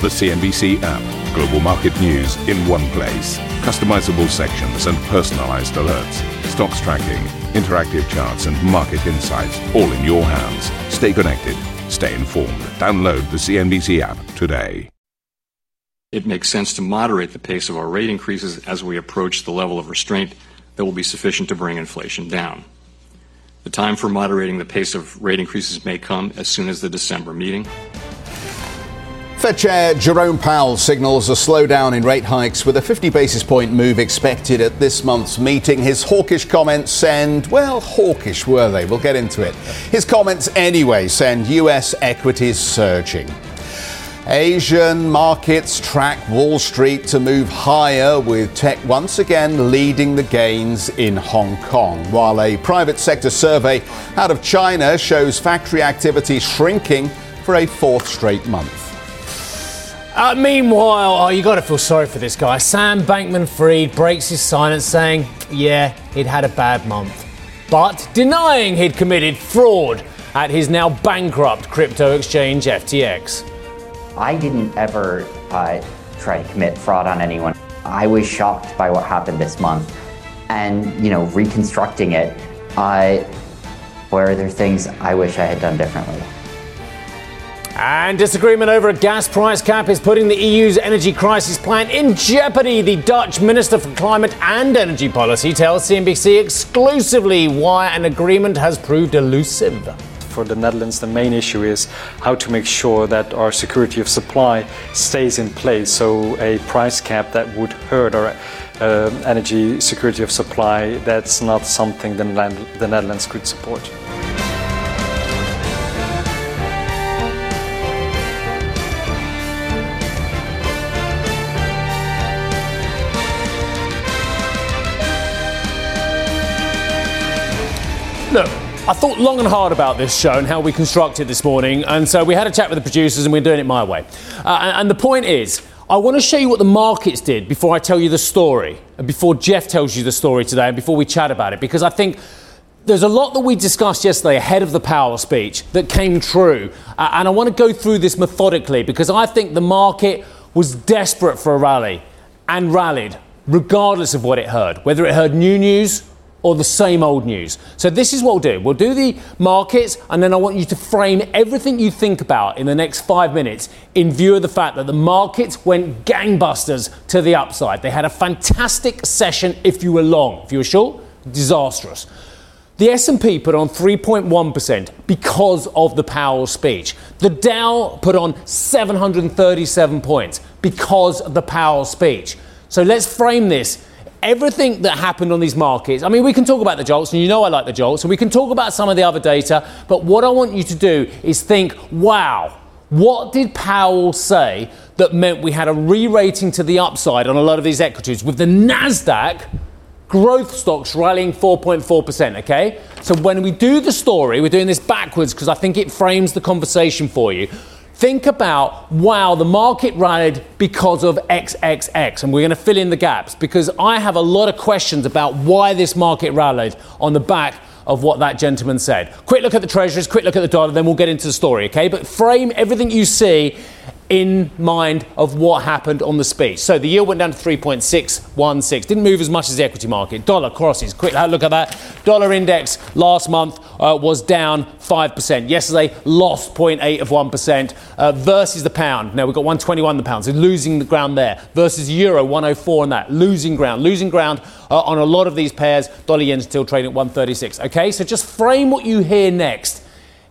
The CNBC app. Global market news in one place. Customizable sections and personalized alerts. Stocks tracking, interactive charts, and market insights all in your hands. Stay connected. Stay informed. Download the CNBC app today. It makes sense to moderate the pace of our rate increases as we approach the level of restraint that will be sufficient to bring inflation down. The time for moderating the pace of rate increases may come as soon as the December meeting. Fed Chair Jerome Powell signals a slowdown in rate hikes with a 50 basis point move expected at this month's meeting. His hawkish comments send, well, hawkish were they? We'll get into it. His comments anyway send US equities surging. Asian markets track Wall Street to move higher, with tech once again leading the gains in Hong Kong, while a private sector survey out of China shows factory activity shrinking for a fourth straight month. Uh, meanwhile, oh, you got to feel sorry for this guy. Sam Bankman Fried breaks his silence saying, yeah, he'd had a bad month, but denying he'd committed fraud at his now bankrupt crypto exchange FTX. I didn't ever uh, try to commit fraud on anyone. I was shocked by what happened this month. And, you know, reconstructing it, uh, where are there things I wish I had done differently? And disagreement over a gas price cap is putting the EU's energy crisis plan in jeopardy. The Dutch Minister for Climate and Energy Policy tells CNBC exclusively why an agreement has proved elusive. For the Netherlands, the main issue is how to make sure that our security of supply stays in place. So, a price cap that would hurt our uh, energy security of supply, that's not something the Netherlands could support. I thought long and hard about this show and how we construct it this morning, and so we had a chat with the producers and we're doing it my way. Uh, and, and the point is, I want to show you what the markets did before I tell you the story, and before Geoff tells you the story today, and before we chat about it, because I think there's a lot that we discussed yesterday ahead of the Powell speech that came true. Uh, and I want to go through this methodically because I think the market was desperate for a rally and rallied, regardless of what it heard, whether it heard new news or the same old news. So this is what we'll do. We'll do the markets and then I want you to frame everything you think about in the next 5 minutes in view of the fact that the markets went gangbusters to the upside. They had a fantastic session if you were long. If you were short, disastrous. The S&P put on 3.1% because of the Powell speech. The Dow put on 737 points because of the Powell speech. So let's frame this everything that happened on these markets, I mean, we can talk about the jolts, and you know I like the jolts, and we can talk about some of the other data, but what I want you to do is think, wow, what did Powell say that meant we had a re rating to the upside on a lot of these equities with the NASDAQ? Growth stocks rallying 4.4%, okay? So when we do the story, we're doing this backwards because I think it frames the conversation for you. Think about, wow, the market rallied because of XXX, and we're going to fill in the gaps because I have a lot of questions about why this market rallied on the back of what that gentleman said. Quick look at the treasuries, quick look at the dollar, then we'll get into the story, okay? But frame everything you see in mind of what happened on the speech. So the yield went down to 3.616. Didn't move as much as the equity market. Dollar crosses. Quick look at that. Dollar index last month uh, was down 5%. Yesterday lost 0.8 of 1% uh, versus the pound. Now we've got 121 the pound, so losing the ground there. Versus euro 104 on that. Losing ground. Losing ground uh, on a lot of these pairs. Dollar yen still trading at 136. Okay, so just frame what you hear next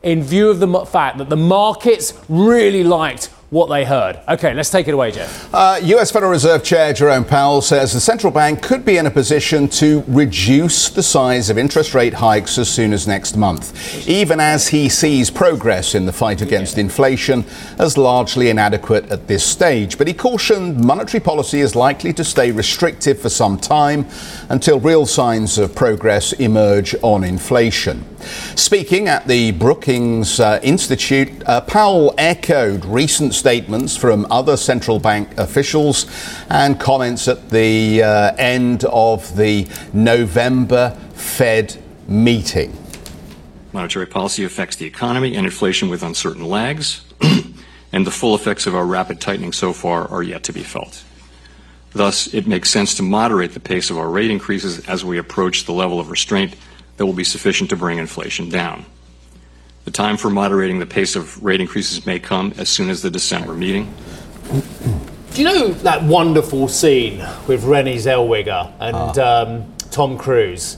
in view of the fact that the markets really liked what they heard. Okay, let's take it away, Geoff. Uh, US Federal Reserve Chair Jerome Powell says the central bank could be in a position to reduce the size of interest rate hikes as soon as next month, even as he sees progress in the fight against inflation as largely inadequate at this stage. But he cautioned monetary policy is likely to stay restrictive for some time until real signs of progress emerge on inflation. Speaking at the Brookings uh, Institute, uh, Powell echoed recent statements from other central bank officials and comments at the uh, end of the November Fed meeting. Monetary policy affects the economy and inflation with uncertain lags. and the full effects of our rapid tightening so far are yet to be felt. Thus, it makes sense to moderate the pace of our rate increases as we approach the level of restraint that will be sufficient to bring inflation down. The time for moderating the pace of rate increases may come as soon as the December meeting. Do you know that wonderful scene with Renée Zellweger and um, Tom Cruise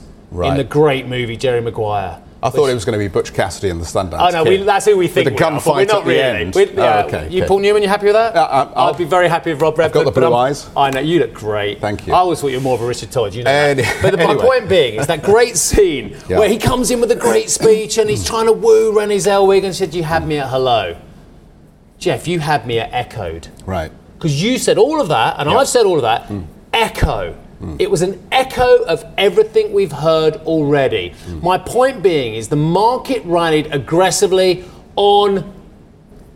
in the great movie Jerry Maguire? I thought it was going to be Butch Cassidy and the Sundance Oh no, we, that's who we think. With the we are, but we're gunfight not at the really. end. We- yeah, Oh, okay, You, okay. Paul Newman, you happy with that? Uh, I'll- I'd be very happy with Rob Redford. got the but blue I'm- eyes. I know you look great. Thank you. I always thought you were more of a Richard Todd. You know. that. Any- but the, my anyway. point being is that great scene Yeah. where he comes in with a great speech and he's trying to woo Renée Zellweger and said, "You had me at hello." Geoff, you had me at echoed. Right. Because you said all of that, and. I've said all of that. Echo. It was an echo of everything we've heard already. My point being is the market rallied aggressively on,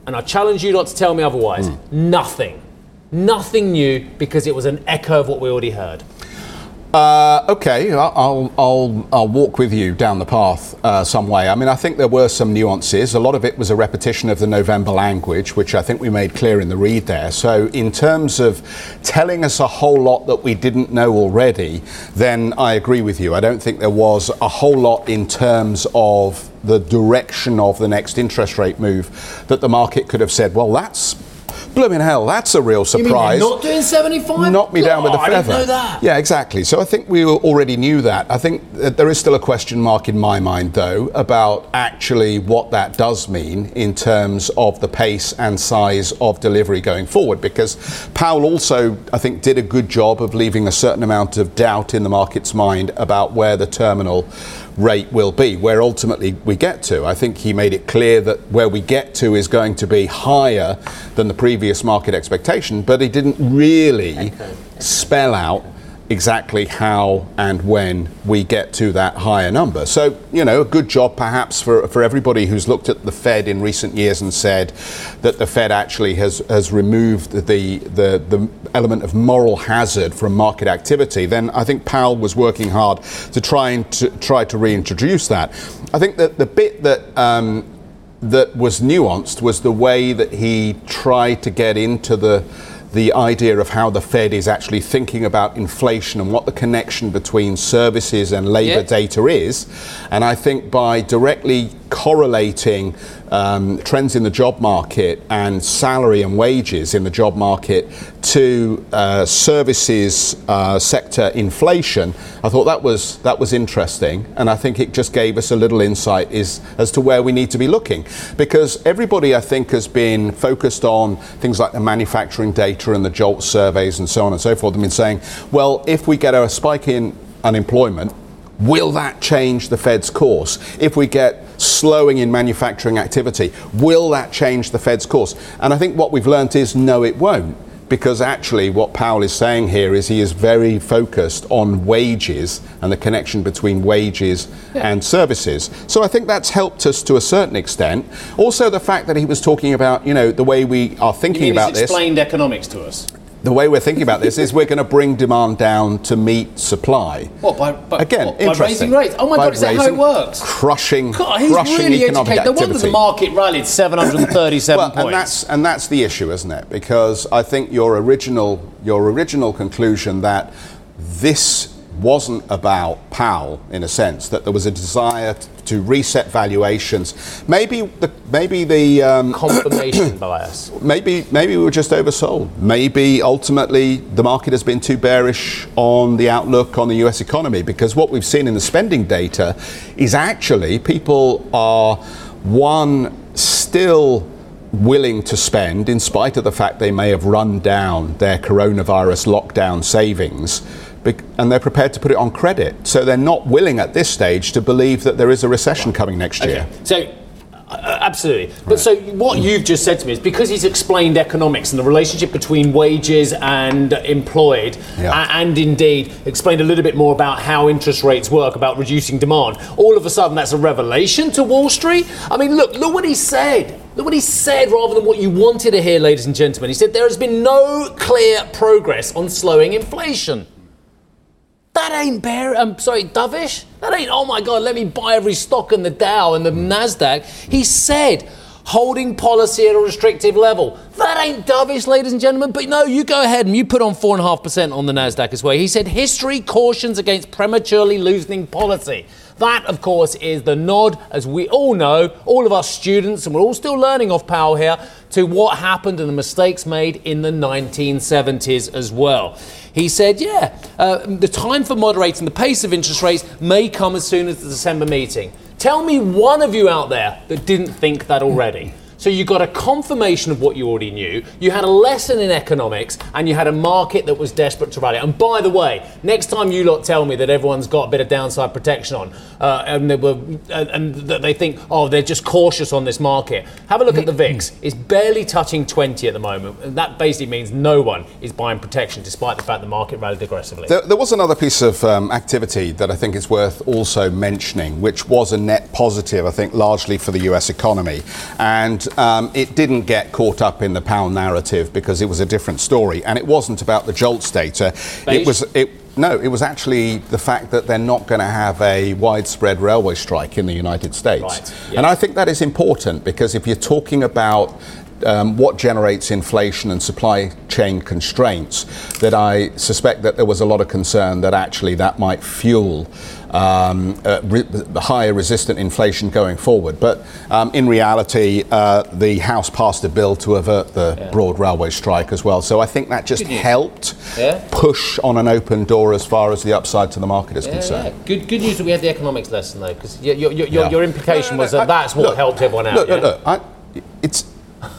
and I challenge you not to tell me otherwise, hmm. nothing. Nothing new because it was an echo of what we already heard. Uh, okay, I'll, I'll, I'll, walk with you down the path uh, some way. I mean, I think there were some nuances. A lot of it was a repetition of the November language, which I think we made clear in the read there. So, in terms of telling us a whole lot that we didn't know already, then I agree with you. I don't think there was a whole lot in terms of the direction of the next interest rate move that the market could have said, well, that's blooming hell, that's a real surprise. not doing 75? Knock me down with a feather. I didn't know that. Yeah, exactly. So I think we already knew that. I think that there is still a question mark in my mind, though, about actually what that does mean in terms of the pace and size of delivery going forward. Because Powell also, I think, did a good job of leaving a certain amount of doubt in the market's mind about where the terminal rate will be, where ultimately we get to. I think he made it clear that where we get to is going to be higher than the previous market expectation, but he didn't really spell out exactly how and when we get to that higher number. So, you know, a good job perhaps for, for everybody who's looked at the Fed in recent years and said that the Fed actually has, has removed the, the, the element of moral hazard from market activity, then I think Powell was working hard to try and to try to reintroduce that. I think that the bit that um, that was nuanced was the way that he tried to get into the the idea of how the Fed is actually thinking about inflation and what the connection between services and labor Yeah. data is. And I think by directly correlating um, trends in the job market and salary and wages in the job market to uh, services uh, sector inflation, I thought that was that was interesting, and I think it just gave us a little insight is as to where we need to be looking, because everybody I think has been focused on things like the manufacturing data and the JOLT surveys and so on and so forth, and been saying, well, if we get a spike in unemployment, Will that change the Fed's course? If we get slowing in manufacturing activity, will that change the Fed's course? And I think what we've learnt is no, it won't. Because actually, what Powell is saying here is he is very focused on wages and the connection between wages and services. So I think that's helped us to a certain extent. Also, the fact that he was talking about, you know, the way we are thinking about he's this explained economics to us? The way we're thinking about this is we're going to bring demand down to meet supply. What, by- by- Again, what, by raising rates? Oh my By God, is that how it works? Crushing, God, he's crushing really economic educated. No wonder activity. the market rallied 737 well, points. and that's and that's the issue, isn't it? Because I think your original your original conclusion that this wasn't about Powell in a sense that there was a desire t- to reset valuations. Maybe the maybe the um, confirmation bias. maybe maybe we were just oversold. Maybe ultimately the market has been too bearish on the outlook on the US economy because what we've seen in the spending data is actually people are one still willing to spend in spite of the fact they may have run down their coronavirus lockdown savings and they're prepared to put it on credit. So they're not willing at this stage to believe that there is a recession coming next year. So, uh, absolutely. But so what you've just said to me is because he's explained economics and the relationship between wages and employed, Yeah. and indeed explained a little bit more about how interest rates work, about reducing demand. All of a sudden, that's a revelation to Wall Street. I mean, look, look what he said. Look what he said rather than what you wanted to hear, ladies and gentlemen. He said there has been no clear progress on slowing inflation. That ain't bear. I'm sorry, dovish. That ain't. Oh my God! Let me buy every stock in the Dow and the Nasdaq. He said, holding policy at a restrictive level. That ain't dovish, ladies and gentlemen. But no, you go ahead and you put on 4.5% on the NASDAQ as well. He said history cautions against prematurely loosening policy. That, of course, is the nod, as we all know, all of us students, and we're all still learning off Powell here, to what happened and the mistakes made in the 1970s as well. He said, yeah, uh, the time for moderating the pace of interest rates may come as soon as the December meeting. Tell me one of you out there that didn't think that already. So you got a confirmation of what you already knew. You had a lesson in economics, and you had a market that was desperate to rally. And by the way, next time you lot tell me that everyone's got a bit of downside protection on, uh, and they were, uh, and that they think, oh, they're just cautious on this market. Have a look at the VIX. It's barely touching 20 at the moment, and that basically means no one is buying protection, despite the fact the market rallied aggressively. There, there was another piece of um, activity that I think is worth also mentioning, which was a net positive, I think, largely for the US economy. And um, it didn't get caught up in the Powell narrative because it was a different story, and it wasn't about the JOLTS data. Beige? It was it. No, it was actually the fact that they're not going to have a widespread railway strike in the United States. Right, yeah. And I think that is important because if you're talking about um, what generates inflation and supply chain constraints, that I suspect that there was a lot of concern that actually that might fuel um, uh, re- higher resistant inflation going forward. But um, in reality, uh, the House passed a bill to avert the broad railway strike as well. So I think that just helped Yeah. push on an open door as far as the upside to the market is Yeah, concerned. yeah. Good, good news that we had the economics lesson though, because your, your, your, Yeah. your implication No, no, was that I- that's what look, helped everyone out. Look, yeah? look, look. I, it's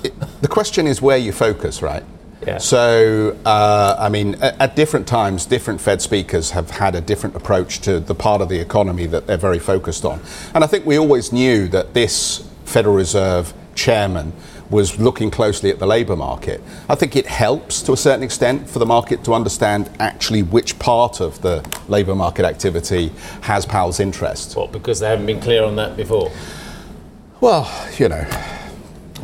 it, the question is where you focus, right? Yeah. So, uh, I mean, at, at different times, different Fed speakers have had a different approach to the part of the economy that they're very focused on. And I think we always knew that this Federal Reserve chairman was looking closely at the labour market. I think it helps to a certain extent for the market to understand actually which part of the labour market activity has Powell's interest. What, because they haven't been clear on that before? Well, you know,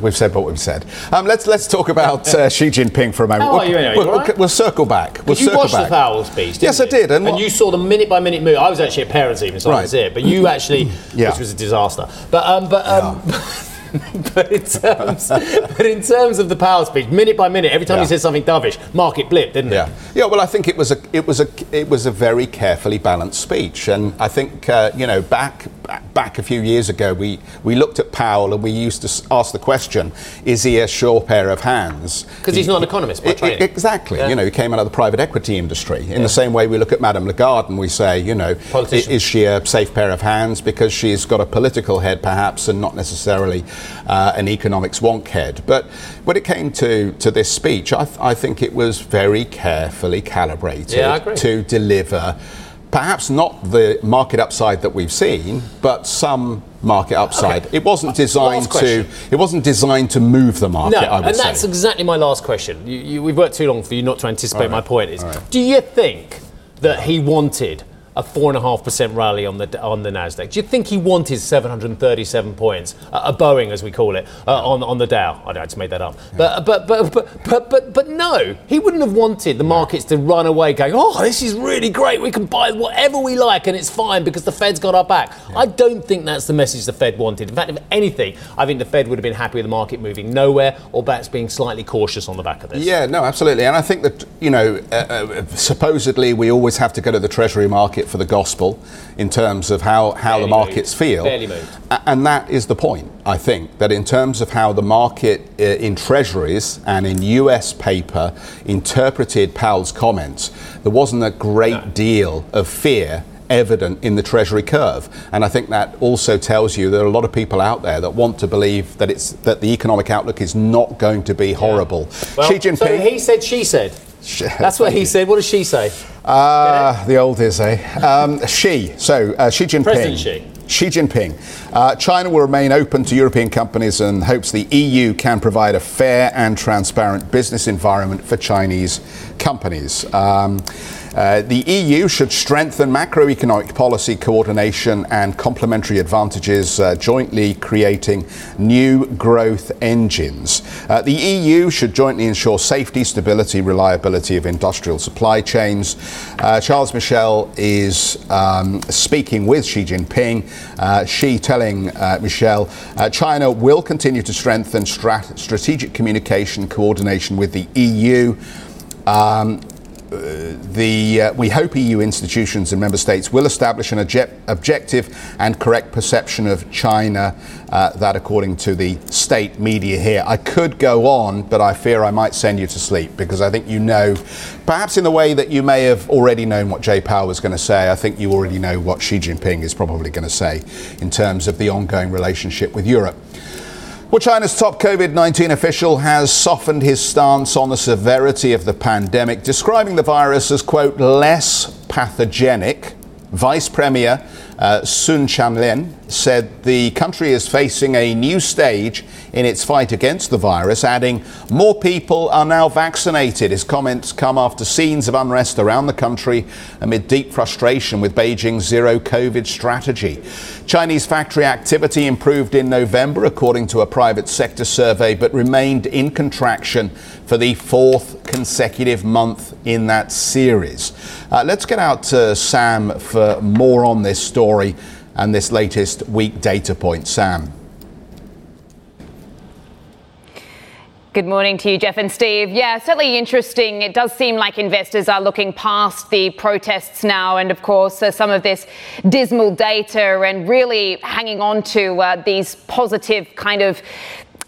we've said what we've said. Um, let's let's talk about uh, Xi Jinping for a moment. How we'll, are you anyway? we'll, You we'll- we'll circle back. We'll Did you circle watch back. the speech? didn't Yes, I did, and And, you saw the minute by minute move. I was actually at parents' evening, so I Right. didn't see. But you actually, Yeah. which was a disaster. But um, but um, but in terms but in terms of the Powell speech, minute by minute, every time Yeah. he said something dovish, market blipped, didn't Yeah, it? yeah. Well, I think it was a it was a it was a very carefully balanced speech, and I think uh, you know back back a few years ago we we looked at Powell and we used to ask the question: Is he a sure pair of hands? 'Cause he's not an economist by training. exactly. Yeah. You know, he came out of the private equity industry. In the same way, we look at Madame Lagarde and we say, you know, Politician. is she a safe pair of hands because she's got a political head, perhaps, and not necessarily uh, an economics wonk head? But when it came to, to this speech, I, th- I think it was very carefully calibrated Yeah, to deliver. Perhaps not the market upside that we've seen, but some market upside. Okay. It wasn't designed to. It wasn't designed to move the market. No, I would and say. that's exactly my last question. You, you, we've worked too long for you not to anticipate All my point. Is right. do you think that he wanted a four and a half percent rally on the on the Nasdaq? Do you think he wanted 737 points, uh, a Boeing as we call it, uh, on on the Dow? I just made that up. But, but but but but but but no, he wouldn't have wanted the markets to run away, going, "Oh, this is really great. We can buy whatever we like, and it's fine because the Fed's got our back." I don't think that's the message the Fed wanted. In fact, if anything, I think the Fed would have been happy with the market moving nowhere, or perhaps being slightly cautious on the back of this. Yeah, no, absolutely. And I think that, you know, uh, uh, supposedly we always have to go to the Treasury market for the gospel in terms of how, how the markets moved. feel. And that is the point, I think, that in terms of how the market uh, in Treasuries and in US paper interpreted Powell's comments, there wasn't a great deal of fear evident in the treasury curve and i think that also tells you there are a lot of people out there that want to believe that it's that the economic outlook is not going to be horrible Well, Xi Jinping So he said, she said. That's what he said. What does she say? Ah, the old is, eh? Um, Xi. So, uh, Xi Jinping. President Xi. Xi Jinping. Uh, China will remain open to European companies and hopes the EU can provide a fair and transparent business environment for Chinese companies. Um, Uh, the EU should strengthen macroeconomic policy coordination and complementary advantages, uh, jointly creating new growth engines. Uh, the EU should jointly ensure safety, stability, reliability of industrial supply chains. Uh, Charles Michel is um, speaking with Xi Jinping. Uh, Xi telling uh, Michel China will continue to strengthen strat- strategic communication coordination with the EU. Um, the, uh, we hope EU institutions and member states will establish an obje- objective and correct perception of China, uh, that according to the state media here. I could go on, but I fear I might send you to sleep because I think you know, perhaps in the way that you may have already known what Jay Powell was going to say, I think you already know what Xi Jinping is probably going to say in terms of the ongoing relationship with Europe. Well, China's top COVID 19 official has softened his stance on the severity of the pandemic, describing the virus as, quote, less pathogenic. Vice Premier uh, Sun Chunlan said the country is facing a new stage in its fight against the virus, adding, More people are now vaccinated. His comments come after scenes of unrest around the country amid deep frustration with Beijing's zero COVID strategy. Chinese factory activity improved in November, according to a private sector survey, but remained in contraction for the fourth consecutive month in that series. Uh, let's get out to Sam for more on this story and this latest week data point. Sam. Good morning to you, Geoff and Steve. Yeah, certainly interesting. It does seem like investors are looking past the protests now and, of course, uh, some of this dismal data and really hanging on to uh, these positive kind of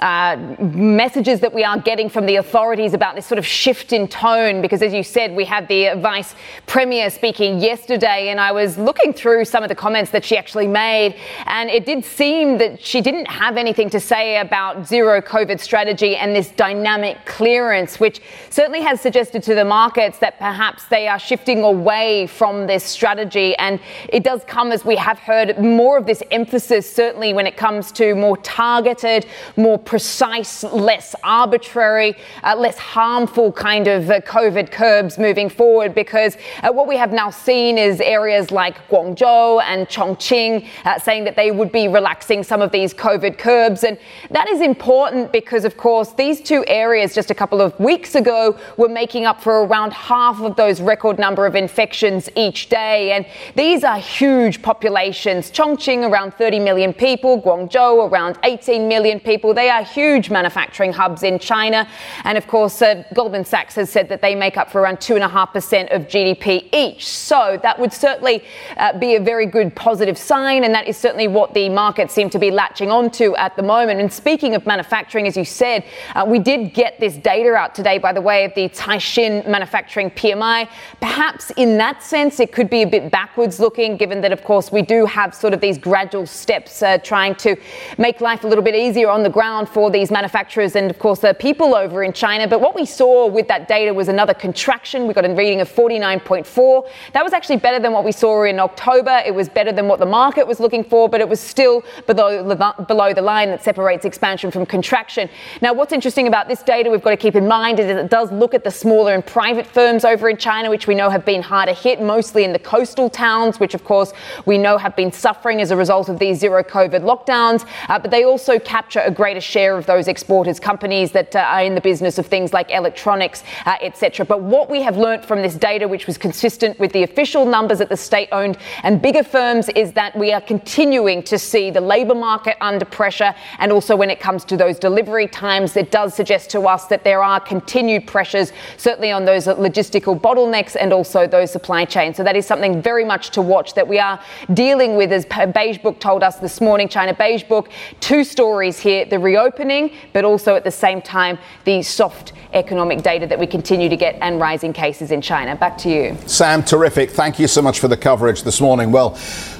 uh, messages that we are getting from the authorities about this sort of shift in tone. Because, as you said, we had the Vice Premier speaking yesterday, and I was looking through some of the comments that she actually made, and it did seem that she didn't have anything to say about zero COVID strategy and this dynamic clearance, which certainly has suggested to the markets that perhaps they are shifting away from this strategy. And it does come as we have heard more of this emphasis, certainly when it comes to more targeted, more precise, less arbitrary, uh, less harmful kind of uh, COVID curbs moving forward because uh, what we have now seen is areas like Guangzhou and Chongqing uh, saying that they would be relaxing some of these COVID curbs. And that is important because, of course, these two areas just a couple of weeks ago were making up for around half of those record number of infections each day. And these are huge populations. Chongqing, around 30 million people, Guangzhou, around 18 million people. They huge manufacturing hubs in China. And of course, uh, Goldman Sachs has said that they make up for around 2.5% of GDP each. So that would certainly uh, be a very good positive sign. And that is certainly what the markets seem to be latching onto at the moment. And speaking of manufacturing, as you said, uh, we did get this data out today by the way of the Caixin manufacturing PMI. Perhaps in that sense, it could be a bit backwards looking, given that, of course, we do have sort of these gradual steps uh, trying to make life a little bit easier on the ground for these manufacturers and, of course, the people over in China. But what we saw with that data was another contraction. We got a reading of 49.4. That was actually better than what we saw in October. It was better than what the market was looking for, but it was still below, below the line that separates expansion from contraction. Now, what's interesting about this data we've got to keep in mind is that it does look at the smaller and private firms over in China, which we know have been harder hit, mostly in the coastal towns, which, of course, we know have been suffering as a result of these zero COVID lockdowns. Uh, but they also capture a greater share of those exporters, companies that uh, are in the business of things like electronics, uh, etc. But what we have learnt from this data, which was consistent with the official numbers at the state-owned and bigger firms, is that we are continuing to see the labour market under pressure, and also when it comes to those delivery times, it does suggest to us that there are continued pressures, certainly on those logistical bottlenecks and also those supply chains. So that is something very much to watch that we are dealing with, as Beige Book told us this morning. China Beige Book, two stories here: the reopening opening, but also at the same time, the soft economic data that we continue to get and rising cases in China. Back to you. Sam, terrific. Thank you so much for the coverage this morning. Well,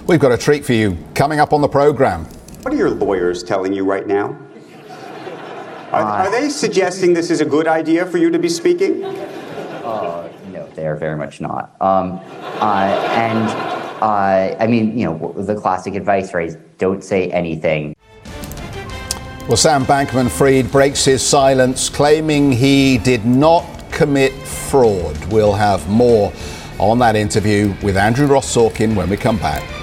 we've got a treat for you coming up on the program. What are your lawyers telling you right now? Are, uh, are they suggesting this is a good idea for you to be speaking? Uh, no, they are very much not. Um, uh, and uh, I mean, you know, the classic advice, right? Don't say anything. Well, Sam Bankman Fried breaks his silence, claiming he did not commit fraud. We'll have more on that interview with Andrew Ross Sorkin when we come back.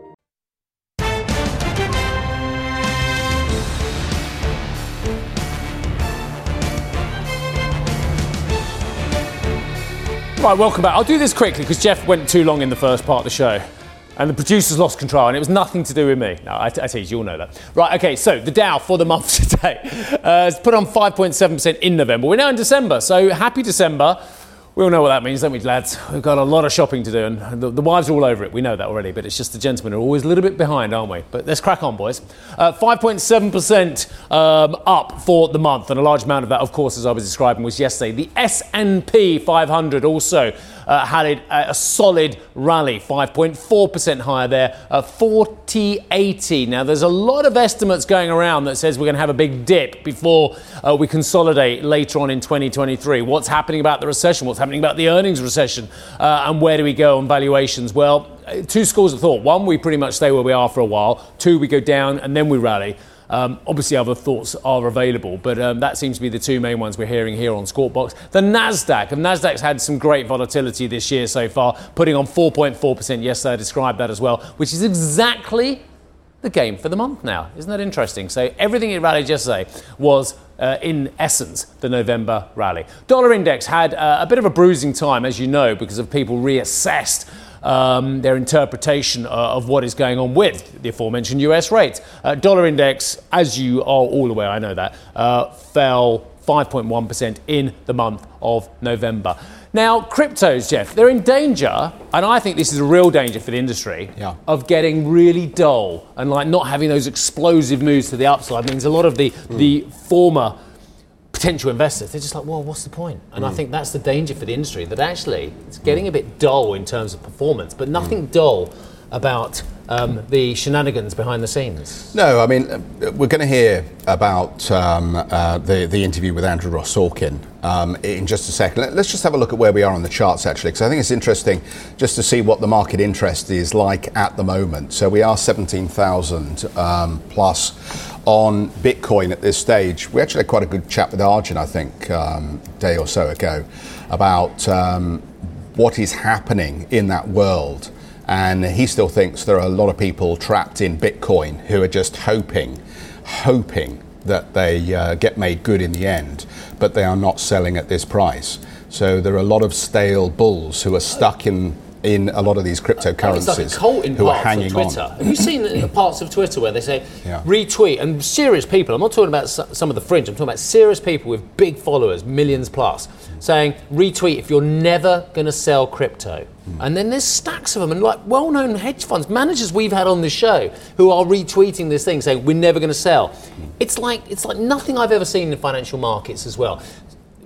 Right, welcome back. I'll do this quickly because Geoff went too long in the first part of the show. And the producers lost control, and it was nothing to do with me. No, I, I tease, you all know that. Right, okay, so the Dow for the month today uh, has put on 5.7% in November. We're now in December, so happy December. We all know what that means, don't we, lads? We've got a lot of shopping to do, and the, the, wives are all over it. We know that already, but it's just the gentlemen are always a little bit behind, aren't we? But let's crack on, boys. Uh, 5.7% um, up for the month, and a large amount of that, of course, as I was describing, was yesterday. The S&P 500 also uh, had a, a, solid rally, 5.4% higher there, uh, 4080. Now, there's a lot of estimates going around that says we're going to have a big dip before uh, we consolidate later on in 2023. What's happening about the recession? What's happening about the earnings recession? Uh, and where do we go on valuations? Well, uh, two schools of thought. One, we pretty much stay where we are for a while. Two, we go down and then we rally. Um, obviously, other thoughts are available, but um, that seems to be the two main ones we're hearing here on Squawk Box. The Nasdaq, and Nasdaq's had some great volatility this year so far, putting on 4.4% yesterday. I described that as well, which is exactly the game for the month now. Isn't that interesting? So everything it rallied yesterday was uh, in essence, the November rally. Dollar index had uh, a bit of a bruising time, as you know, because of people reassessed um, their interpretation uh, of what is going on with the aforementioned US rates. Uh, dollar index, as you are all aware, I know that, uh, fell 5.1% in the month of November. Now, cryptos, Geoff, they're in danger, and I think this is a real danger for the industry, yeah. of getting really dull and like not having those explosive moves to the upside. It means a lot of the, mm. the former potential investors, they're just like, well, what's the point? And mm. I think that's the danger for the industry that actually it's getting a bit dull in terms of performance, but nothing mm. dull about um, the shenanigans behind the scenes. No, I mean, uh, we're going to hear about um, uh, the, the interview with Andrew Ross Sorkin um, in just a second. Let's just have a look at where we are on the charts, actually, because I think it's interesting just to see what the market interest is like at the moment. So we are 17,000 um, plus on Bitcoin at this stage. We actually had quite a good chat with Arjun, I think, um, a day or so ago, about um, what is happening in that world. And he still thinks there are a lot of people trapped in Bitcoin who are just hoping, hoping that they uh, get made good in the end, but they are not selling at this price. So there are a lot of stale bulls who are stuck in in a lot of these cryptocurrencies it's like a cult in who parts are hanging Twitter. on. Have you seen the parts of Twitter where they say yeah. retweet and serious people? I'm not talking about some of the fringe. I'm talking about serious people with big followers, millions plus, saying retweet if you're never going to sell crypto. Mm. And then there's stacks of them, and like well-known hedge funds managers we've had on the show who are retweeting this thing, saying we're never going to sell. Mm. It's like it's like nothing I've ever seen in financial markets as well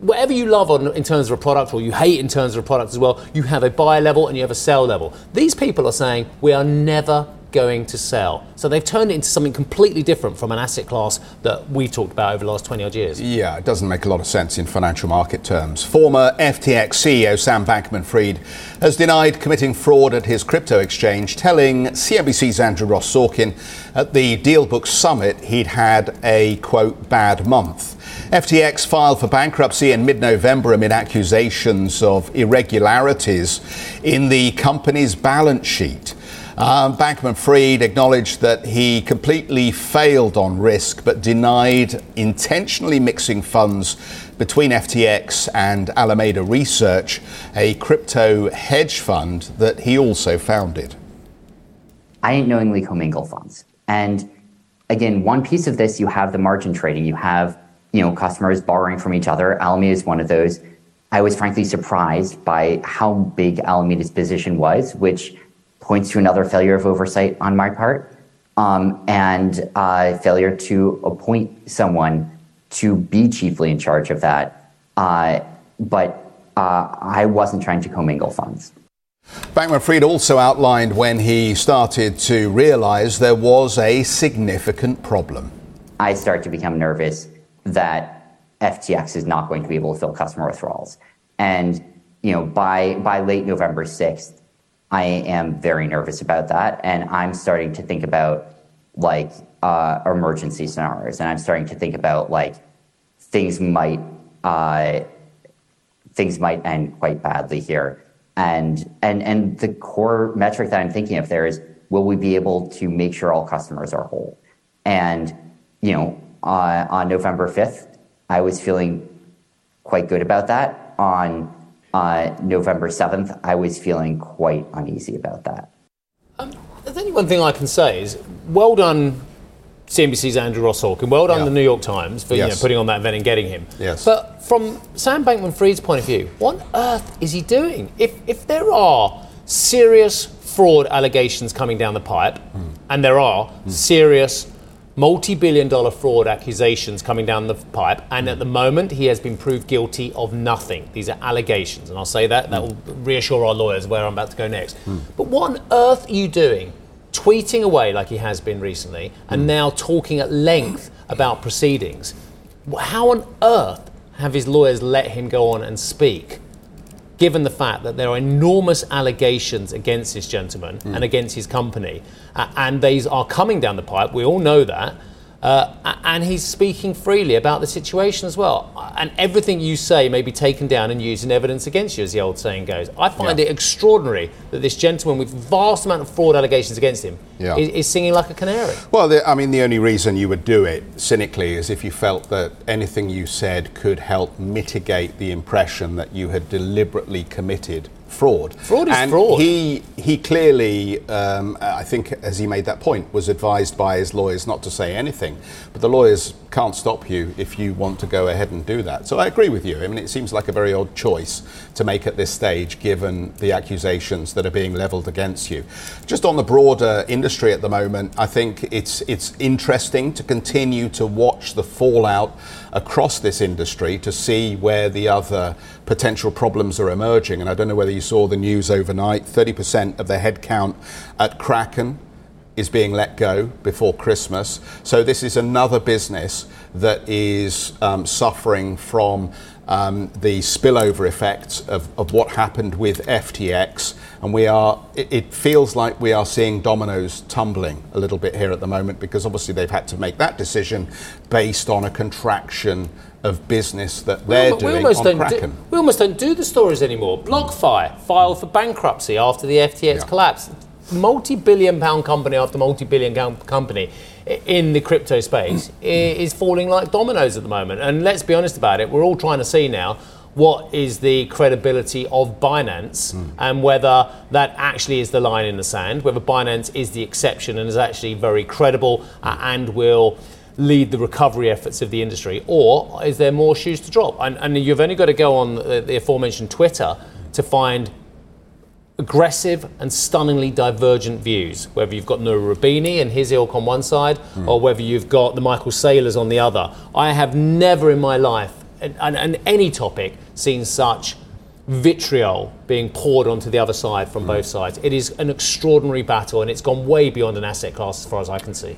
whatever you love on, in terms of a product or you hate in terms of a product as well, you have a buy level and you have a sell level. These people are saying we are never going to sell. So they've turned it into something completely different from an asset class that we've talked about over the last 20 odd years. Yeah, it doesn't make a lot of sense in financial market terms. Former FTX CEO Sam Bankman Fried has denied committing fraud at his crypto exchange, telling CNBC's Andrew Ross Sorkin at the DealBook Summit he'd had a quote bad month. FTX filed for bankruptcy in mid November amid accusations of irregularities in the company's balance sheet. Um, Bankman Fried acknowledged that he completely failed on risk but denied intentionally mixing funds between FTX and Alameda Research, a crypto hedge fund that he also founded. I didn't knowingly commingle funds. And again, one piece of this, you have the margin trading, you have you know customers borrowing from each other. Alameda is one of those. I was frankly surprised by how big Alameda's position was, which points to another failure of oversight on my part. um, and uh, failure to appoint someone to be chiefly in charge of that. Uh, but uh, I wasn't trying to commingle funds. Bankman Fried also outlined when he started to realize there was a significant problem. I start to become nervous that FTX is not going to be able to fill customer withdrawals. And you know, by by late November 6th, I am very nervous about that. And I'm starting to think about like uh, emergency scenarios. And I'm starting to think about like things might uh, things might end quite badly here. And and and the core metric that I'm thinking of there is will we be able to make sure all customers are whole? And you know, uh, on November 5th, I was feeling quite good about that. On uh, November 7th, I was feeling quite uneasy about that. Um, there's only one thing I can say is well done CNBC's Andrew Ross Sorkin. Well done, Yeah. the New York Times, for you know, putting on that event and getting him. Yes. But from Sam Bankman Fried's point of view, what on earth is he doing? If, if there are serious fraud allegations coming down the pipe, Hmm. and there are serious multi billion dollar fraud accusations coming down the pipe, and at the moment he has been proved guilty of nothing. These are allegations, and I'll say that, that will reassure our lawyers where I'm about to go next. Hmm. But what on earth are you doing? Tweeting away like he has been recently, and hmm. now talking at length about proceedings. How on earth have his lawyers let him go on and speak, given the fact that there are enormous allegations against this gentleman and against his company, uh, and these are coming down the pipe? We all know that. Uh, and he's speaking freely about the situation as well. And everything you say may be taken down and used in evidence against you, as the old saying goes. I find Yeah. it extraordinary that this gentleman with vast amount of fraud allegations against him Yeah. is, is singing like a canary. Well, the, I mean, the only reason you would do it cynically is if you felt that anything you said could help mitigate the impression that you had deliberately committed fraud. Fraud is and fraud. He he clearly, um, I think, as he made that point, was advised by his lawyers not to say anything. But the lawyers can't stop you if you want to go ahead and do that. So I agree with you. I mean, it seems like a very odd choice to make at this stage, given the accusations that are being levelled against you. Just on the broader industry at the moment, I think it's it's interesting to continue to watch the fallout across this industry to see where the other potential problems are emerging. And I don't know whether you saw the news overnight 30% of the headcount at Kraken is being let go before Christmas. So this is another business that is um, suffering from um, the spillover effects of, of what happened with FTX. And we are, it, it feels like we are seeing dominoes tumbling a little bit here at the moment because obviously they've had to make that decision based on a contraction of business that they're we, doing almost on don't Kraken. do, we almost don't do the stories anymore. BlockFi filed for bankruptcy after the FTX collapse. Multi-billion pound company after multi-billion com- company in the crypto space is falling like dominoes at the moment. And let's be honest about it, we're all trying to see now what is the credibility of Binance and whether that actually is the line in the sand, whether Binance is the exception and is actually very credible uh, and will lead the recovery efforts of the industry, or is there more shoes to drop? And, and you've only got to go on the, the aforementioned Twitter to find aggressive and stunningly divergent views. Whether you've got Nouriel Roubini and his ilk on one side, hmm. or whether you've got the Michael Saylors on the other. I have never in my life, and, and, and any topic, seen such vitriol being poured onto the other side from hmm. both sides. It is an extraordinary battle, and it's gone way beyond an asset class as far as I can see.